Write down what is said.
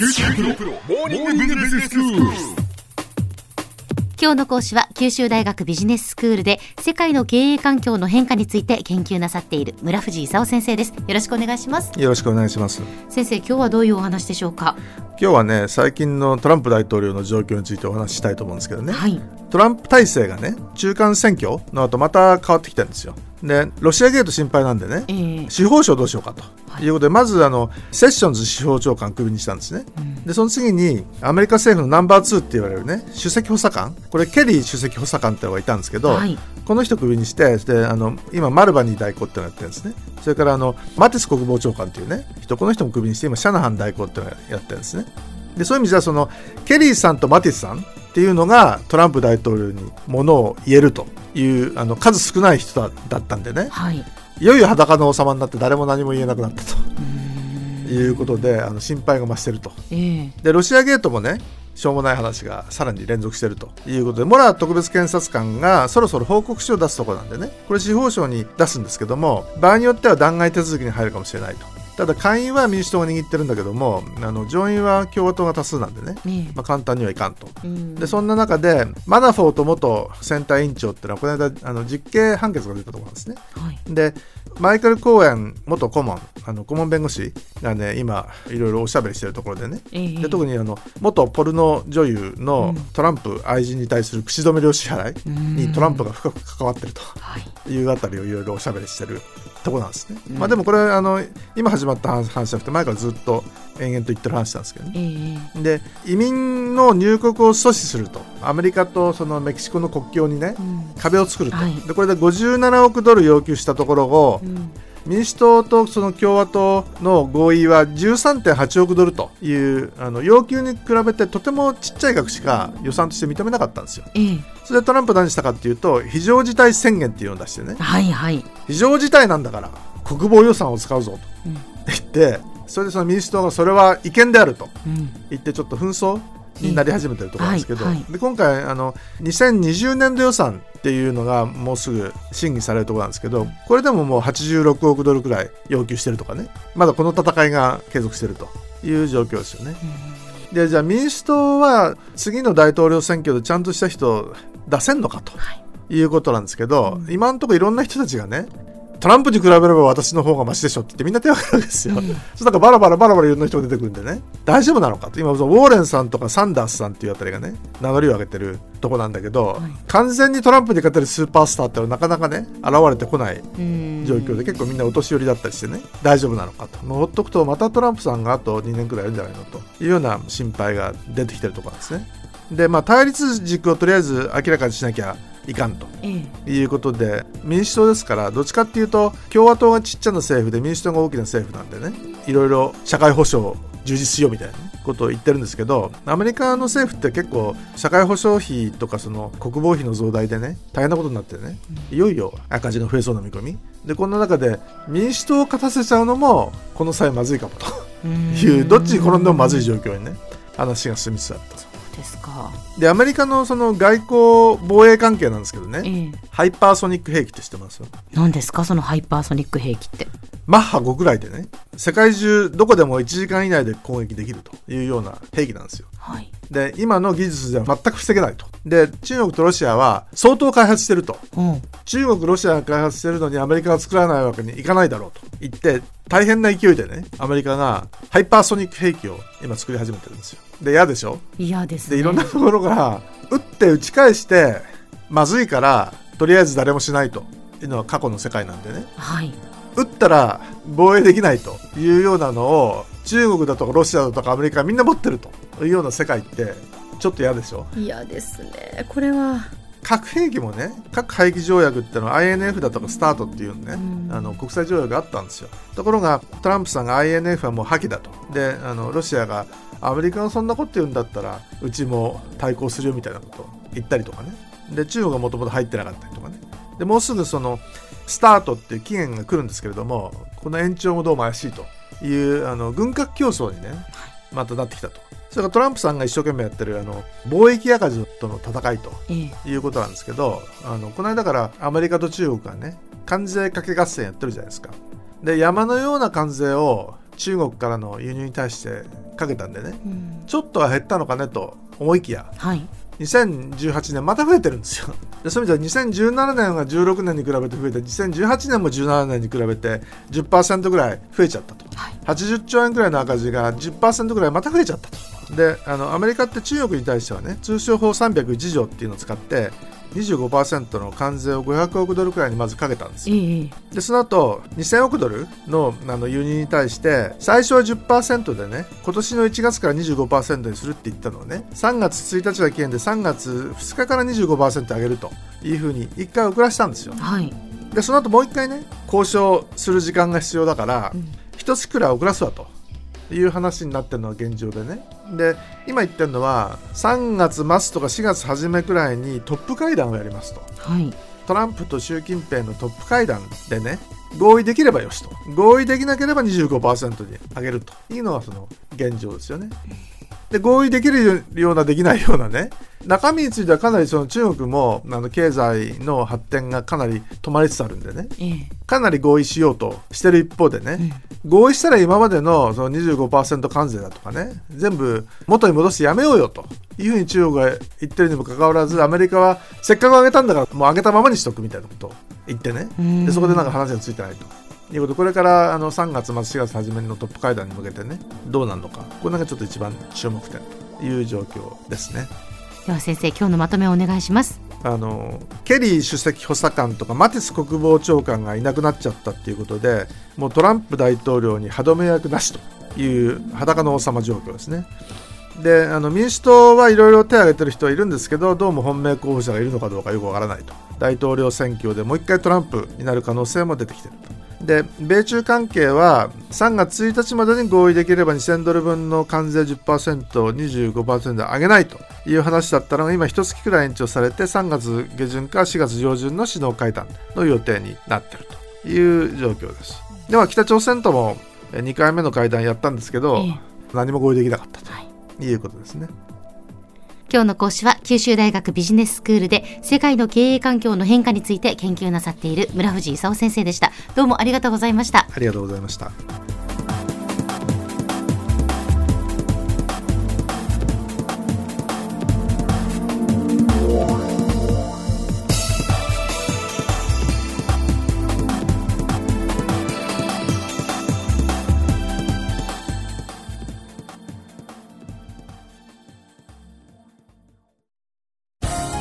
九州大学モーニングビジネススクール。今日の講師は九州大学ビジネススクールで世界の経営環境の変化について研究なさっている村藤勲先生です。よろしくお願いします。よろしくお願いします。先生今日はどういうお話でしょうか？今日はね最近のトランプ大統領の状況についてお話ししたいと思うんですけどね、はい。トランプ体制がね中間選挙の後また変わってきたんですよ。でロシアゲート心配なんでねえー司法省どうしようかと。はい。いうことで、まずあのセッションズ司法長官クビにしたんですね、うん。でその次にアメリカ政府のナンバー2って言われるね首席補佐官。これケリー首席補佐官ってのがいたんですけど、はい。この人クビにしてであの今マルバニー代行ってのやってるんですねそれからあのマティス国防長官っていうね人この人もクビにして今シャナハン代行ってのをやってるんですね。でそういう意味じゃそのケリーさんとマティスさんっていうのがトランプ大統領にものを言えるというあの数少ない人だだったんでね。はい。いよいよ裸の王様になって誰も何も言えなくなったと。いうことであの心配が増してると。えーでロシアゲートもねしょうもない話がさらに連続してるということでモラー特別検察官がそろそろ報告書を出すところなんでね。これ司法省に出すんですけども場合によっては弾劾手続きに入るかもしれないと。ただ下院は民主党が握ってるんだけどもあの上院は共和党が多数なんでね、えーまあ、簡単にはいかんと。うん。でそんな中でマナフォート元選対委員長ってのはこの間あの実刑判決が出たところなんですね。はい。でマイケル・コーエン元顧問あの顧問弁護士がね今いろいろおしゃべりしてるところでね。えーで特にあの元ポルノ女優のうん。トランプ愛人に対する口止め料支払いにトランプがが深く関わってるとはい。いうあたりをいろいろおしゃべりしてるところなんですね、うん。まあでもこれあの今始まった話じゃなくて前からずっと延々と言ってる話なんですけどね。えーで移民の入国を阻止すると。アメリカとそのメキシコの国境にねうん。壁を作ると、はい。でこれで57億ドル要求したところをうん民主党とその共和党の合意は13.8億ドルというあの要求に比べてとてもちっちゃい額しか予算として認めなかったんですよ。えーそれでトランプは何したかっていうと非常事態宣言っていうのを出してね。はいはい。非常事態なんだから国防予算を使うぞと。うん。言ってそれでその民主党がそれは違憲であるとうん。言ってちょっと紛争になり始めてるところなんですけど、で今回あの2020年度予算っていうのがもうすぐ審議されるところなんですけどこれでももう86億ドルくらい要求してるとかね。まだこの戦いが継続してるという状況ですよね。でじゃあ民主党は次の大統領選挙でちゃんとした人を出せんのかとはい。いうことなんですけど、うん。今のところいろんな人たちがねトランプに比べれば私の方がマシでしょって言ってみんな手を挙げるわけですよ。うん。そうなんかバラバラバラバラいろんな人が出てくるんでね。大丈夫なのかと今ウォーレンさんとかサンダースさんっていうあたりがね名乗りを上げてるとこなんだけど、はい。完全にトランプに勝てるスーパースターってのはなかなかね現れてこないうん状況で結構みんなお年寄りだったりしてね大丈夫なのかと。もうほっとくとまたトランプさんがあと2年くらいいるんじゃないのというような心配が出てきてるところなんですね。でまあ対立軸をとりあえず明らかにしなきゃいかんと。えーいうことで民主党ですからどっちかっていうと共和党がちっちゃな政府で民主党が大きな政府なんでねいろいろ社会保障充実しようみたいなねことを言ってるんですけどアメリカの政府って結構社会保障費とかその国防費の増大でね大変なことになってねいよいよ赤字の増えそうな見込み。でこんな中で民主党を勝たせちゃうのもこの際まずいかもと。いうどっちに転んでもまずい状況にね話が進みつつあったとですか？でアメリカのその外交防衛関係なんですけどね。えーハイパーソニック兵器って知ってます？何ですか？そのハイパーソニック兵器って。マッハ5ぐらいでね。世界中どこでも1時間以内で攻撃できるというような兵器なんですよ。はい。で今の技術では全く防げないと。で中国とロシアは相当開発してると。うん。中国ロシアが開発してるのにアメリカが作らないわけにいかないだろうと。言って大変な勢いでねアメリカがハイパーソニック兵器を今作り始めてるんですよで嫌でしょ？嫌ですね。でいろんなところが撃って撃ち返してまずいからとりあえず誰もしないと。いうのは過去の世界なんでね。はい。撃ったら防衛できないというようなのを中国だとかロシアだとかアメリカはみんな持ってるというような世界ってちょっと嫌でしょ？嫌ですね。これは核兵器もね核廃棄条約ってのは INF だとかスタートっていうね、うん。あの国際条約があったんですよ。ところがトランプさんが INF はもう破棄だと。であのロシアがアメリカがそんなこと言うんだったらうちも対抗するよみたいなことを言ったりとかね。で中国がもともと入ってなかったりとかね。でもうすぐそのスタートっていう期限が来るんですけれどもこの延長もどうも怪しいというあの軍拡競争にねまたなってきたと。それからトランプさんが一生懸命やってるあの貿易赤字との戦いとええ。いうことなんですけどあのこの間からアメリカと中国がね関税掛け合戦やってるじゃないですか。で山のような関税を中国からの輸入に対してかけたんでねうん。ちょっとは減ったのかねと思いきやはい2018年また増えてるんですよ。でそういう意味では2017年が16年に比べて増えて2018年も17年に比べて10%ぐらい増えちゃったと。はい80兆円ぐらいの赤字が10%ぐらいまた増えちゃったと。であのアメリカって中国に対してはね通商法301条っていうのを使って25%の関税を500億ドルくらいにまずかけたんですよ。ええでその後2000億ドルのあの輸入に対して最初は10%でね今年の1月から25%にするって言ったのをね3月1日が期限で3月2日から25%上げるというふうに1回遅らせたんですよ。はい、でその後もう1回ね交渉する時間が必要だからうん。一つくらい遅らすわという話になってるのが現状でねで今言ってるのは3月末とか4月初めくらいにトップ会談をやりますと。はい、トランプと習近平のトップ会談でね合意できればよしと。合意できなければ25%に上げると。いうのがその現状ですよねで合意できるようなできないようなね。中身についてはかなりその中国もあの経済の発展がかなり止まりつつあるんでね。ええ。かなり合意しようとしてる一方でね、合意したら今までのその25%関税だとかね。全部元に戻してやめようよというふうに中国が言ってるにもかかわらずアメリカはせっかく上げたんだからもう上げたままにしとくみたいなことを言ってね。うん。でそこでなんか話がついてないと。いうことこれからあの3月末4月初めのトップ会談に向けてねどうなるのかこれなんかちょっと一番注目点という状況ですね。では先生今日のまとめをお願いしますあのケリー首席補佐官とかマティス国防長官がいなくなっちゃったっていうことでもうトランプ大統領に歯止め役なしという裸の王様状況ですね。であの民主党はいろいろ手を挙げてる人はいるんですけどどうも本命候補者がいるのかどうかよくわからないと大統領選挙でもう一回トランプになる可能性も出てきてると。で米中関係は3月1日までに合意できれば2000ドル分の関税10%を25%で上げないという話だったのが今一月くらい延長されて3月下旬か4月上旬の首脳会談の予定になっているという状況です。では北朝鮮とも2回目の会談やったんですけど、ええ。何も合意できなかったはい。ということですね今日の講師は九州大学ビジネススクールで世界の経営環境の変化について研究なさっている村藤勲先生でした。どうもありがとうございました。ありがとうございました。